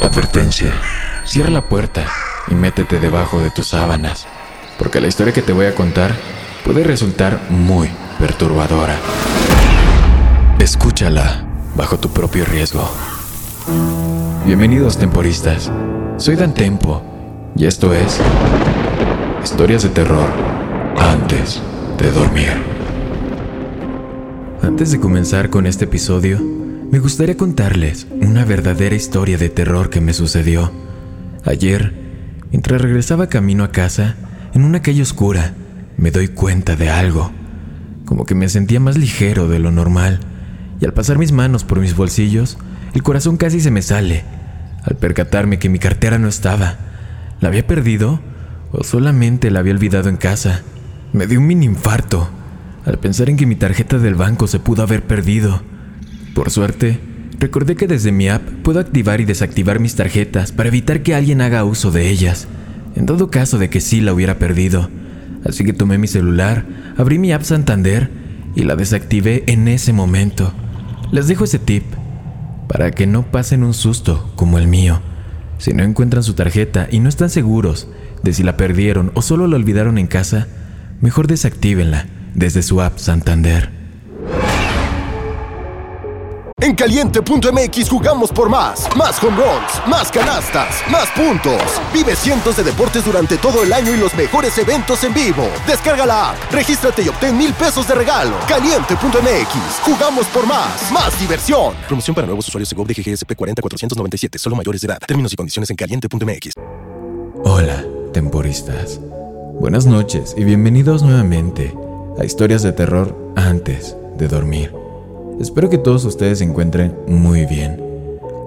Advertencia. Cierra la puerta y métete debajo de tus sábanas, porque la historia que te voy a contar puede resultar muy perturbadora. Escúchala bajo tu propio riesgo. Bienvenidos temporistas. Soy Dan Tempo y esto es Historias de terror antes de dormir. Antes de comenzar con este episodio, me gustaría contarles una verdadera historia de terror que me sucedió. Ayer, mientras regresaba camino a casa, en una calle oscura, me doy cuenta de algo. Como que me sentía más ligero de lo normal, y al pasar mis manos por mis bolsillos, el corazón casi se me sale, al percatarme que mi cartera no estaba. ¿La había perdido? ¿O solamente la había olvidado en casa? Me dio un mini infarto al pensar en que mi tarjeta del banco se pudo haber perdido. Por suerte, recordé que desde mi app puedo activar y desactivar mis tarjetas para evitar que alguien haga uso de ellas, en todo caso de que sí la hubiera perdido. Así que tomé mi celular, abrí mi app Santander y la desactivé en ese momento. Les dejo ese tip para que no pasen un susto como el mío. Si no encuentran su tarjeta y no están seguros de si la perdieron o solo la olvidaron en casa, mejor desactívenla desde su app Santander. En caliente.mx jugamos por más. Más home runs, más canastas, más puntos. Vive cientos de deportes durante todo el año y los mejores eventos en vivo. Descarga la app, regístrate y obtén mil pesos de regalo. Caliente.mx, jugamos por más. Más diversión. Promoción para nuevos usuarios de GOV de GGSP 40497, solo mayores de edad. Términos y condiciones en caliente.mx. Hola, temporistas. Buenas noches y bienvenidos nuevamente a historias de terror antes de dormir. Espero que todos ustedes se encuentren muy bien.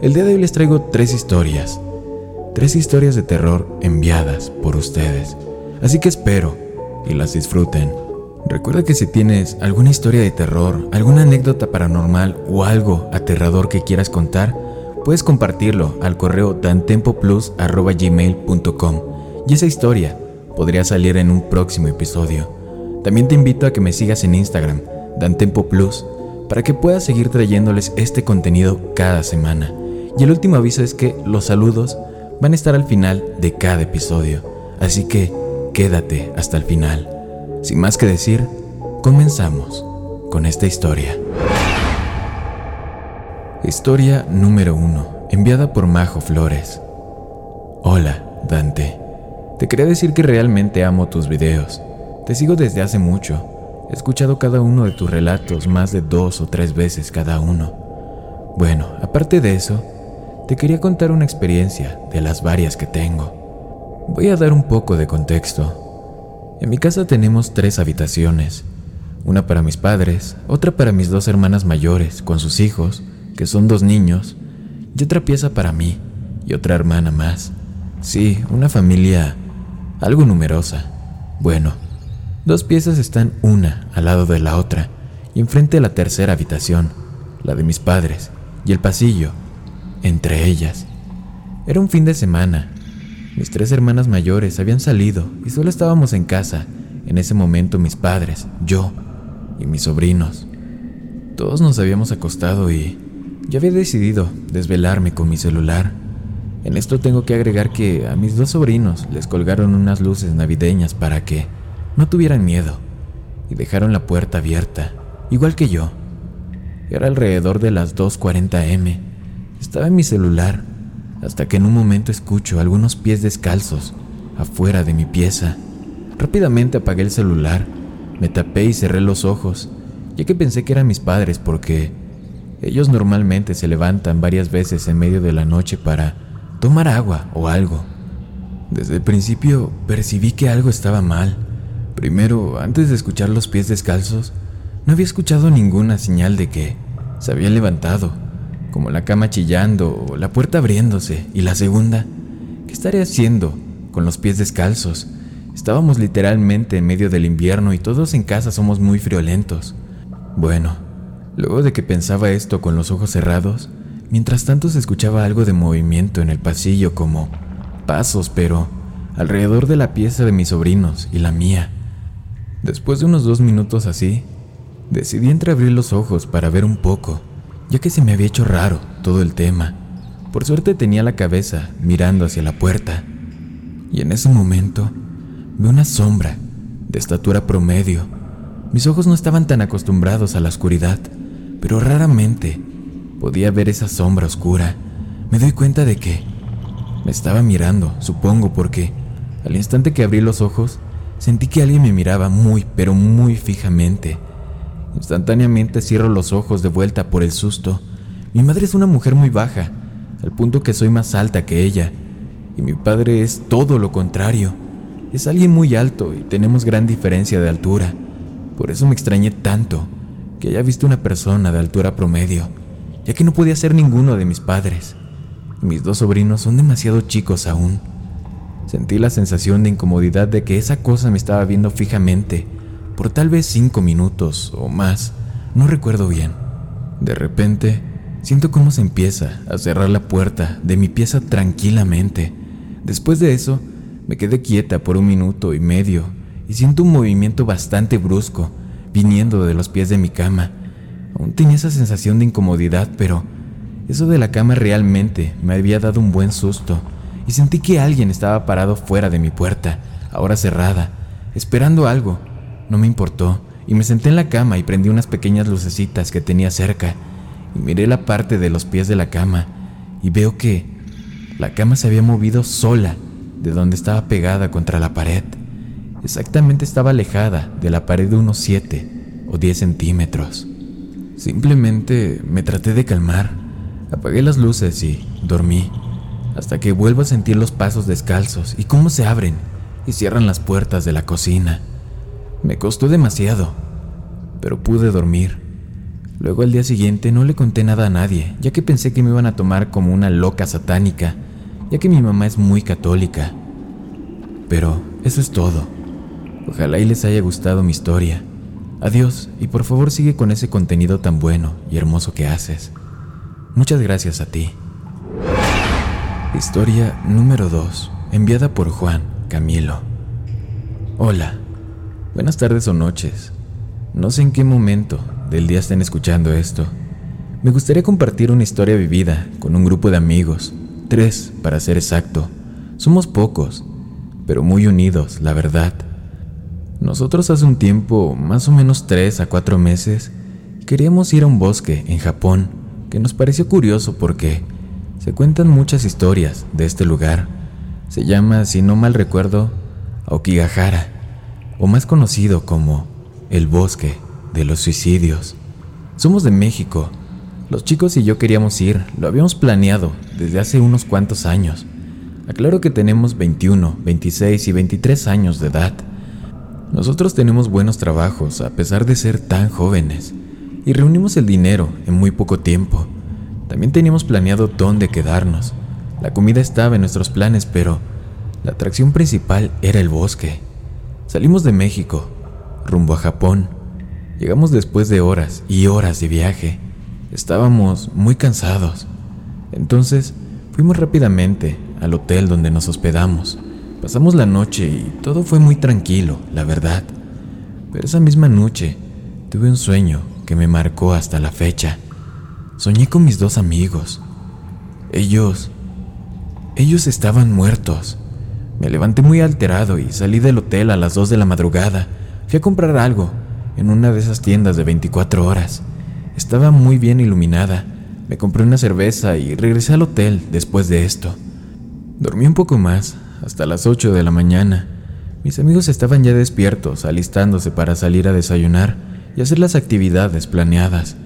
El día de hoy les traigo tres historias. Tres historias de terror enviadas por ustedes. Así que espero y las disfruten. Recuerda que si tienes alguna historia de terror, alguna anécdota paranormal o algo aterrador que quieras contar, puedes compartirlo al correo dantempoplus.gmail.com y esa historia podría salir en un próximo episodio. También te invito a que me sigas en Instagram, dantempoplus, para que pueda seguir trayéndoles este contenido cada semana. Y el último aviso es que los saludos van a estar al final de cada episodio, así que quédate hasta el final. Sin más que decir, comenzamos con esta historia. Historia número 1, enviada por Majo Flores. Hola, Dante. Te quería decir que realmente amo tus videos. Te sigo desde hace mucho He escuchado cada uno de tus relatos más de dos o tres veces cada uno. Bueno, aparte de eso, te quería contar una experiencia de las varias que tengo. Voy a dar un poco de contexto. En mi casa tenemos tres habitaciones. Una para mis padres, otra para mis dos hermanas mayores con sus hijos, que son dos niños, y otra pieza para mí y otra hermana más. Sí, una familia algo numerosa. Bueno, Dos piezas están una al lado de la otra y enfrente de la tercera habitación, la de mis padres, y el pasillo, entre ellas. Era un fin de semana. Mis tres hermanas mayores habían salido y solo estábamos en casa, en ese momento mis padres, yo y mis sobrinos. Todos nos habíamos acostado y yo había decidido desvelarme con mi celular. En esto tengo que agregar que a mis dos sobrinos les colgaron unas luces navideñas para que no tuvieran miedo y dejaron la puerta abierta, igual que yo. Era alrededor de las 2.40 m. Estaba en mi celular hasta que en un momento escucho algunos pies descalzos afuera de mi pieza. Rápidamente apagué el celular, me tapé y cerré los ojos, ya que pensé que eran mis padres porque ellos normalmente se levantan varias veces en medio de la noche para tomar agua o algo. Desde el principio percibí que algo estaba mal Primero, antes de escuchar los pies descalzos, no había escuchado ninguna señal de que se había levantado, como la cama chillando o la puerta abriéndose. Y la segunda, ¿qué estaría haciendo con los pies descalzos? Estábamos literalmente en medio del invierno y todos en casa somos muy friolentos. Bueno, luego de que pensaba esto con los ojos cerrados, mientras tanto se escuchaba algo de movimiento en el pasillo como pasos, pero alrededor de la pieza de mis sobrinos y la mía. Después de unos dos minutos así, decidí entreabrir los ojos para ver un poco, ya que se me había hecho raro todo el tema. Por suerte tenía la cabeza mirando hacia la puerta. Y en ese momento vi una sombra de estatura promedio. Mis ojos no estaban tan acostumbrados a la oscuridad, pero raramente podía ver esa sombra oscura. Me doy cuenta de que me estaba mirando, supongo, porque al instante que abrí los ojos, sentí que alguien me miraba muy, pero muy fijamente. Instantáneamente cierro los ojos de vuelta por el susto. Mi madre es una mujer muy baja, al punto que soy más alta que ella, y mi padre es todo lo contrario. Es alguien muy alto y tenemos gran diferencia de altura. Por eso me extrañé tanto que haya visto una persona de altura promedio, ya que no podía ser ninguno de mis padres. Mis dos sobrinos son demasiado chicos aún. Sentí la sensación de incomodidad de que esa cosa me estaba viendo fijamente por tal vez cinco minutos o más, no recuerdo bien. De repente, siento cómo se empieza a cerrar la puerta de mi pieza tranquilamente. Después de eso, me quedé quieta por un minuto y medio y siento un movimiento bastante brusco viniendo de los pies de mi cama. Aún tenía esa sensación de incomodidad, pero eso de la cama realmente me había dado un buen susto y sentí que alguien estaba parado fuera de mi puerta, ahora cerrada, esperando algo. No me importó y me senté en la cama y prendí unas pequeñas lucecitas que tenía cerca y miré la parte de los pies de la cama y veo que la cama se había movido sola de donde estaba pegada contra la pared. Exactamente estaba alejada de la pared de unos 7 o 10 centímetros. Simplemente me traté de calmar Apagué las luces y dormí, hasta que vuelvo a sentir los pasos descalzos y cómo se abren y cierran las puertas de la cocina. Me costó demasiado, pero pude dormir. Luego al día siguiente no le conté nada a nadie, ya que pensé que me iban a tomar como una loca satánica, ya que mi mamá es muy católica. Pero eso es todo. Ojalá y les haya gustado mi historia. Adiós y por favor sigue con ese contenido tan bueno y hermoso que haces. Muchas gracias a ti. Historia número 2, enviada por Juan Camilo. Hola, buenas tardes o noches. No sé en qué momento del día estén escuchando esto. Me gustaría compartir una historia vivida con un grupo de amigos, tres para ser exacto. Somos pocos, pero muy unidos, la verdad. Nosotros hace un tiempo, más o menos tres a cuatro meses, queríamos ir a un bosque en Japón que nos pareció curioso porque se cuentan muchas historias de este lugar. Se llama, si no mal recuerdo, Okigahara, o más conocido como el bosque de los suicidios. Somos de México. Los chicos y yo queríamos ir, lo habíamos planeado desde hace unos cuantos años. Aclaro que tenemos 21, 26 y 23 años de edad. Nosotros tenemos buenos trabajos a pesar de ser tan jóvenes y reunimos el dinero en muy poco tiempo. También teníamos planeado dónde quedarnos. La comida estaba en nuestros planes, pero la atracción principal era el bosque. Salimos de México, rumbo a Japón. Llegamos después de horas y horas de viaje. Estábamos muy cansados. Entonces fuimos rápidamente al hotel donde nos hospedamos. Pasamos la noche y todo fue muy tranquilo, la verdad. Pero esa misma noche tuve un sueño que me marcó hasta la fecha. Soñé con mis dos amigos. Ellos... Ellos estaban muertos. Me levanté muy alterado y salí del hotel a las 2 de la madrugada. Fui a comprar algo en una de esas tiendas de 24 horas. Estaba muy bien iluminada. Me compré una cerveza y regresé al hotel después de esto. Dormí un poco más, hasta las 8 de la mañana. Mis amigos estaban ya despiertos, alistándose para salir a desayunar y hacer las actividades planeadas.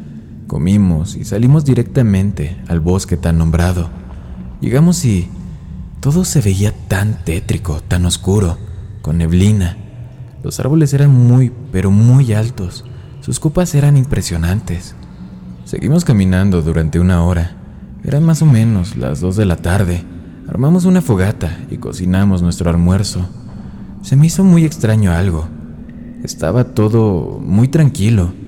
Comimos y salimos directamente al bosque tan nombrado. Llegamos y todo se veía tan tétrico, tan oscuro, con neblina. Los árboles eran muy, pero muy altos. Sus copas eran impresionantes. Seguimos caminando durante una hora. Eran más o menos las dos de la tarde. Armamos una fogata y cocinamos nuestro almuerzo. Se me hizo muy extraño algo. Estaba todo muy tranquilo.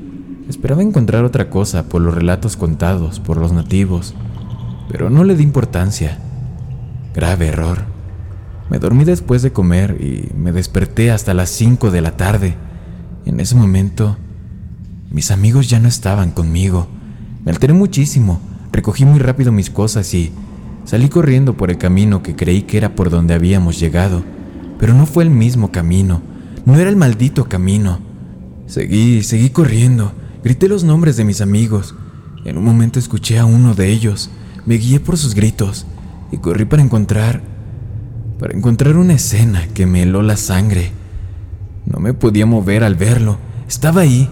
Esperaba encontrar otra cosa por los relatos contados por los nativos, pero no le di importancia. Grave error. Me dormí después de comer y me desperté hasta las 5 de la tarde. En ese momento, mis amigos ya no estaban conmigo. Me alteré muchísimo. Recogí muy rápido mis cosas y Salí corriendo por el camino que creí que era por donde habíamos llegado, pero no fue el mismo camino, no era el maldito camino. Seguí, seguí corriendo, grité los nombres de mis amigos. En un momento escuché a uno de ellos, me guié por sus gritos y corrí para encontrar, para encontrar una escena que me heló la sangre. No me podía mover al verlo, estaba ahí,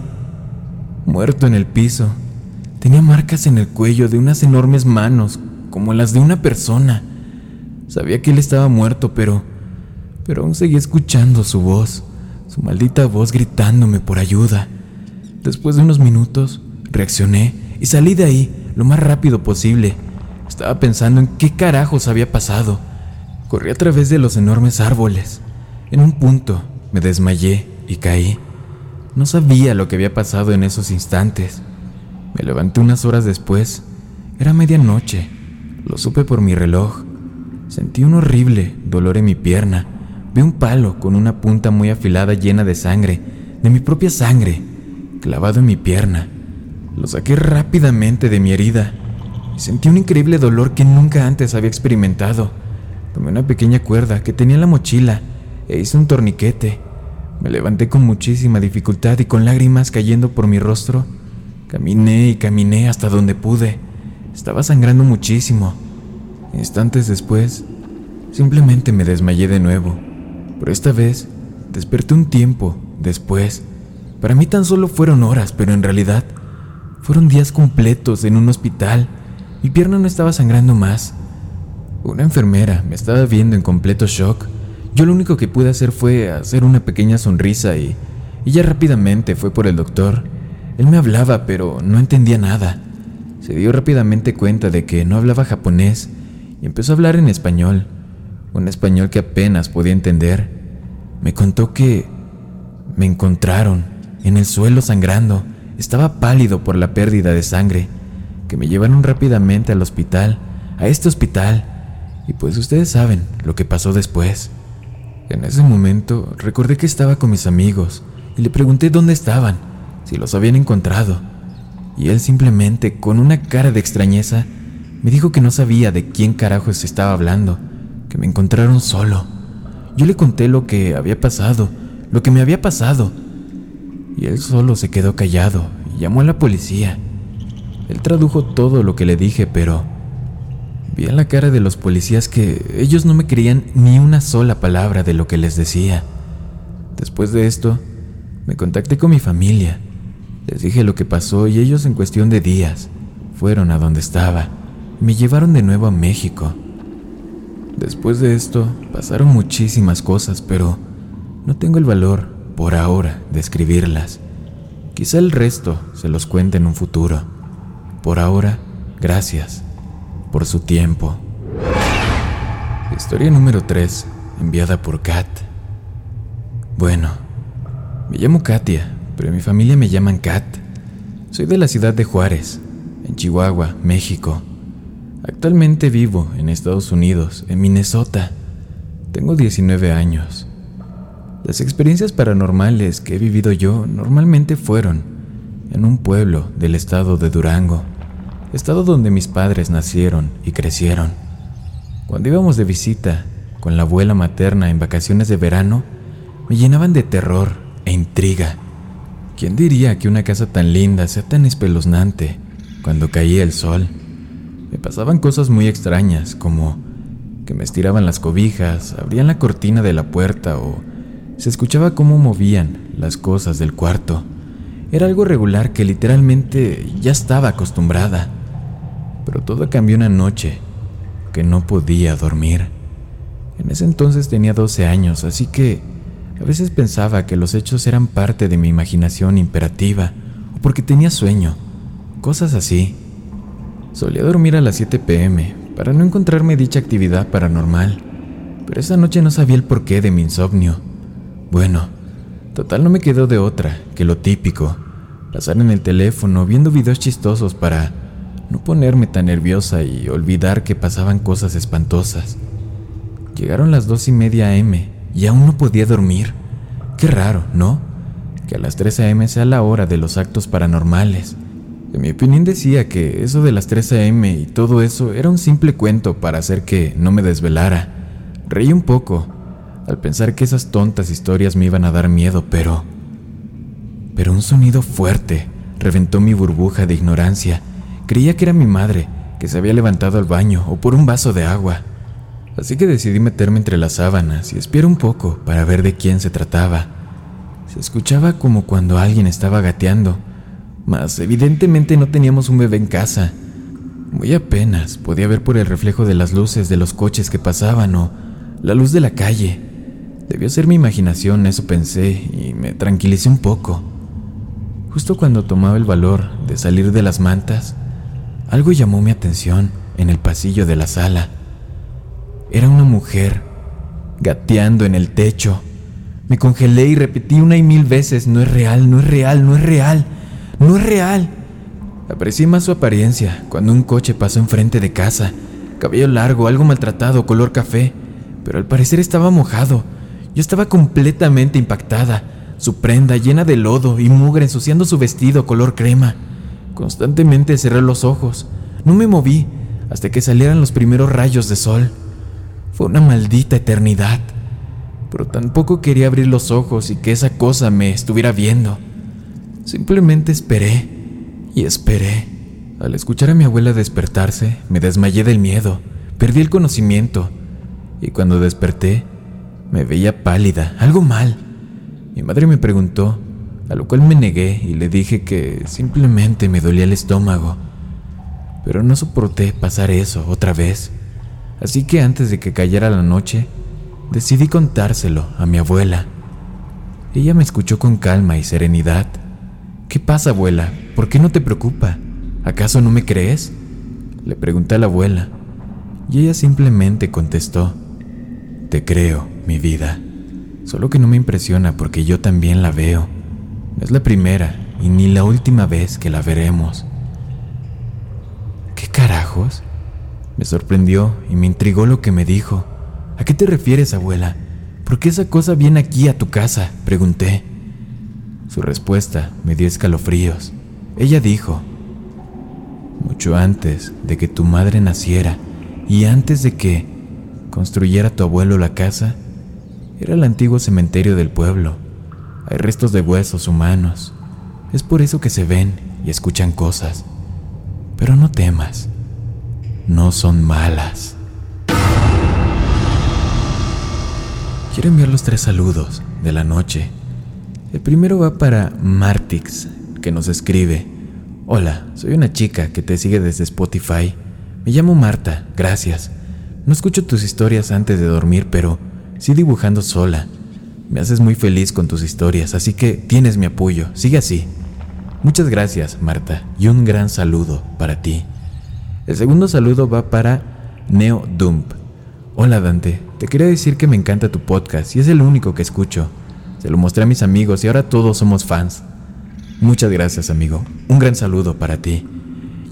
muerto en el piso. Tenía marcas en el cuello de unas enormes manos como las de una persona. Sabía que él estaba muerto, pero... pero aún seguía escuchando su voz, su maldita voz gritándome por ayuda. Después de unos minutos, reaccioné y salí de ahí lo más rápido posible. Estaba pensando en qué carajos había pasado. Corrí a través de los enormes árboles. En un punto me desmayé y caí. No sabía lo que había pasado en esos instantes. Me levanté unas horas después. Era medianoche lo supe por mi reloj. Sentí un horrible dolor en mi pierna. Vi un palo con una punta muy afilada llena de sangre, de mi propia sangre, clavado en mi pierna. Lo saqué rápidamente de mi herida sentí un increíble dolor que nunca antes había experimentado. Tomé una pequeña cuerda que tenía en la mochila e hice un torniquete. Me levanté con muchísima dificultad y con lágrimas cayendo por mi rostro. Caminé y caminé hasta donde pude. Estaba sangrando muchísimo. Instantes después, simplemente me desmayé de nuevo. Pero esta vez, desperté un tiempo después. Para mí tan solo fueron horas, pero en realidad fueron días completos en un hospital. Mi pierna no estaba sangrando más. Una enfermera me estaba viendo en completo shock. Yo lo único que pude hacer fue hacer una pequeña sonrisa y, ya rápidamente fue por el doctor. Él me hablaba, pero no entendía nada. Se dio rápidamente cuenta de que no hablaba japonés y empezó a hablar en español, un español que apenas podía entender. Me contó que me encontraron en el suelo sangrando, estaba pálido por la pérdida de sangre, que me llevaron rápidamente al hospital, a este hospital, y pues ustedes saben lo que pasó después. En ese momento recordé que estaba con mis amigos y le pregunté dónde estaban, si los habían encontrado y él simplemente, con una cara de extrañeza, me dijo que no sabía de quién carajo se estaba hablando, que me encontraron solo. Yo le conté lo que había pasado, lo que me había pasado, y él solo se quedó callado y llamó a la policía. Él tradujo todo lo que le dije, pero vi en la cara de los policías que ellos no me creían ni una sola palabra de lo que les decía. Después de esto, me contacté con mi familia les dije lo que pasó y ellos en cuestión de días fueron a donde estaba me llevaron de nuevo a México. Después de esto pasaron muchísimas cosas, pero no tengo el valor, por ahora, de escribirlas. Quizá el resto se los cuente en un futuro. Por ahora, gracias por su tiempo. Historia número 3, enviada por Kat. Bueno, me llamo Katia pero mi familia me llaman Kat. Soy de la ciudad de Juárez, en Chihuahua, México. Actualmente vivo en Estados Unidos, en Minnesota. Tengo 19 años. Las experiencias paranormales que he vivido yo normalmente fueron en un pueblo del estado de Durango, estado donde mis padres nacieron y crecieron. Cuando íbamos de visita con la abuela materna en vacaciones de verano, me llenaban de terror e intriga ¿Quién diría que una casa tan linda sea tan espeluznante cuando caía el sol? Me pasaban cosas muy extrañas, como que me estiraban las cobijas, abrían la cortina de la puerta o se escuchaba cómo movían las cosas del cuarto. Era algo regular que literalmente ya estaba acostumbrada. Pero todo cambió una noche que no podía dormir. En ese entonces tenía 12 años, así que a veces pensaba que los hechos eran parte de mi imaginación imperativa o porque tenía sueño, cosas así. Solía dormir a las 7 pm para no encontrarme dicha actividad paranormal, pero esa noche no sabía el porqué de mi insomnio. Bueno, total no me quedó de otra que lo típico, pasar en el teléfono viendo videos chistosos para no ponerme tan nerviosa y olvidar que pasaban cosas espantosas. Llegaron las dos y media M y aún no podía dormir. Qué raro, ¿no? Que a las 3 a.m. sea la hora de los actos paranormales. En mi opinión decía que eso de las 3 a.m. y todo eso era un simple cuento para hacer que no me desvelara. Reí un poco al pensar que esas tontas historias me iban a dar miedo, pero... Pero un sonido fuerte reventó mi burbuja de ignorancia. Creía que era mi madre, que se había levantado al baño o por un vaso de agua. Así que decidí meterme entre las sábanas y espiar un poco para ver de quién se trataba. Se escuchaba como cuando alguien estaba gateando, mas evidentemente no teníamos un bebé en casa. Muy apenas podía ver por el reflejo de las luces de los coches que pasaban o la luz de la calle. Debió ser mi imaginación, eso pensé, y me tranquilicé un poco. Justo cuando tomaba el valor de salir de las mantas, algo llamó mi atención en el pasillo de la sala. Era una mujer, gateando en el techo. Me congelé y repetí una y mil veces, no es real, no es real, no es real, no es real. Aprecié más su apariencia cuando un coche pasó enfrente de casa, cabello largo, algo maltratado, color café, pero al parecer estaba mojado. Yo estaba completamente impactada, su prenda llena de lodo y mugre ensuciando su vestido color crema. Constantemente cerré los ojos, no me moví hasta que salieran los primeros rayos de sol. Fue una maldita eternidad, pero tampoco quería abrir los ojos y que esa cosa me estuviera viendo. Simplemente esperé y esperé. Al escuchar a mi abuela despertarse, me desmayé del miedo, perdí el conocimiento y cuando desperté, me veía pálida, algo mal. Mi madre me preguntó, a lo cual me negué y le dije que simplemente me dolía el estómago. Pero no soporté pasar eso otra vez. Así que antes de que cayera la noche, decidí contárselo a mi abuela. Ella me escuchó con calma y serenidad. ¿Qué pasa, abuela? ¿Por qué no te preocupa? ¿Acaso no me crees? Le pregunté a la abuela, y ella simplemente contestó, Te creo, mi vida, solo que no me impresiona porque yo también la veo. No es la primera y ni la última vez que la veremos. ¿Qué carajos? Me sorprendió y me intrigó lo que me dijo. ¿A qué te refieres, abuela? ¿Por qué esa cosa viene aquí a tu casa? Pregunté. Su respuesta me dio escalofríos. Ella dijo, mucho antes de que tu madre naciera y antes de que construyera tu abuelo la casa, era el antiguo cementerio del pueblo. Hay restos de huesos humanos. Es por eso que se ven y escuchan cosas. Pero no temas no son malas. Quiero enviar los tres saludos de la noche. El primero va para Martix, que nos escribe. Hola, soy una chica que te sigue desde Spotify. Me llamo Marta, gracias. No escucho tus historias antes de dormir, pero sí dibujando sola. Me haces muy feliz con tus historias, así que tienes mi apoyo. Sigue así. Muchas gracias, Marta, y un gran saludo para ti. El segundo saludo va para Neo Dump. Hola Dante, te quería decir que me encanta tu podcast y es el único que escucho. Se lo mostré a mis amigos y ahora todos somos fans. Muchas gracias amigo, un gran saludo para ti.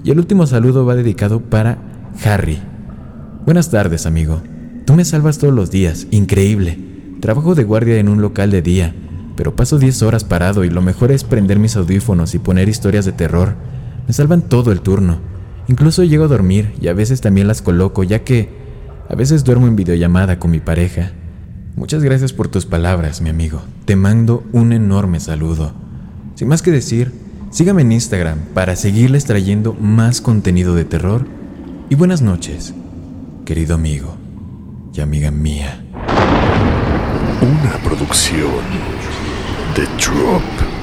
Y el último saludo va dedicado para Harry. Buenas tardes amigo, tú me salvas todos los días, increíble. Trabajo de guardia en un local de día, pero paso 10 horas parado y lo mejor es prender mis audífonos y poner historias de terror. Me salvan todo el turno. Incluso llego a dormir y a veces también las coloco, ya que a veces duermo en videollamada con mi pareja. Muchas gracias por tus palabras, mi amigo. Te mando un enorme saludo. Sin más que decir, sígame en Instagram para seguirles trayendo más contenido de terror. Y buenas noches, querido amigo y amiga mía. Una producción de Drop.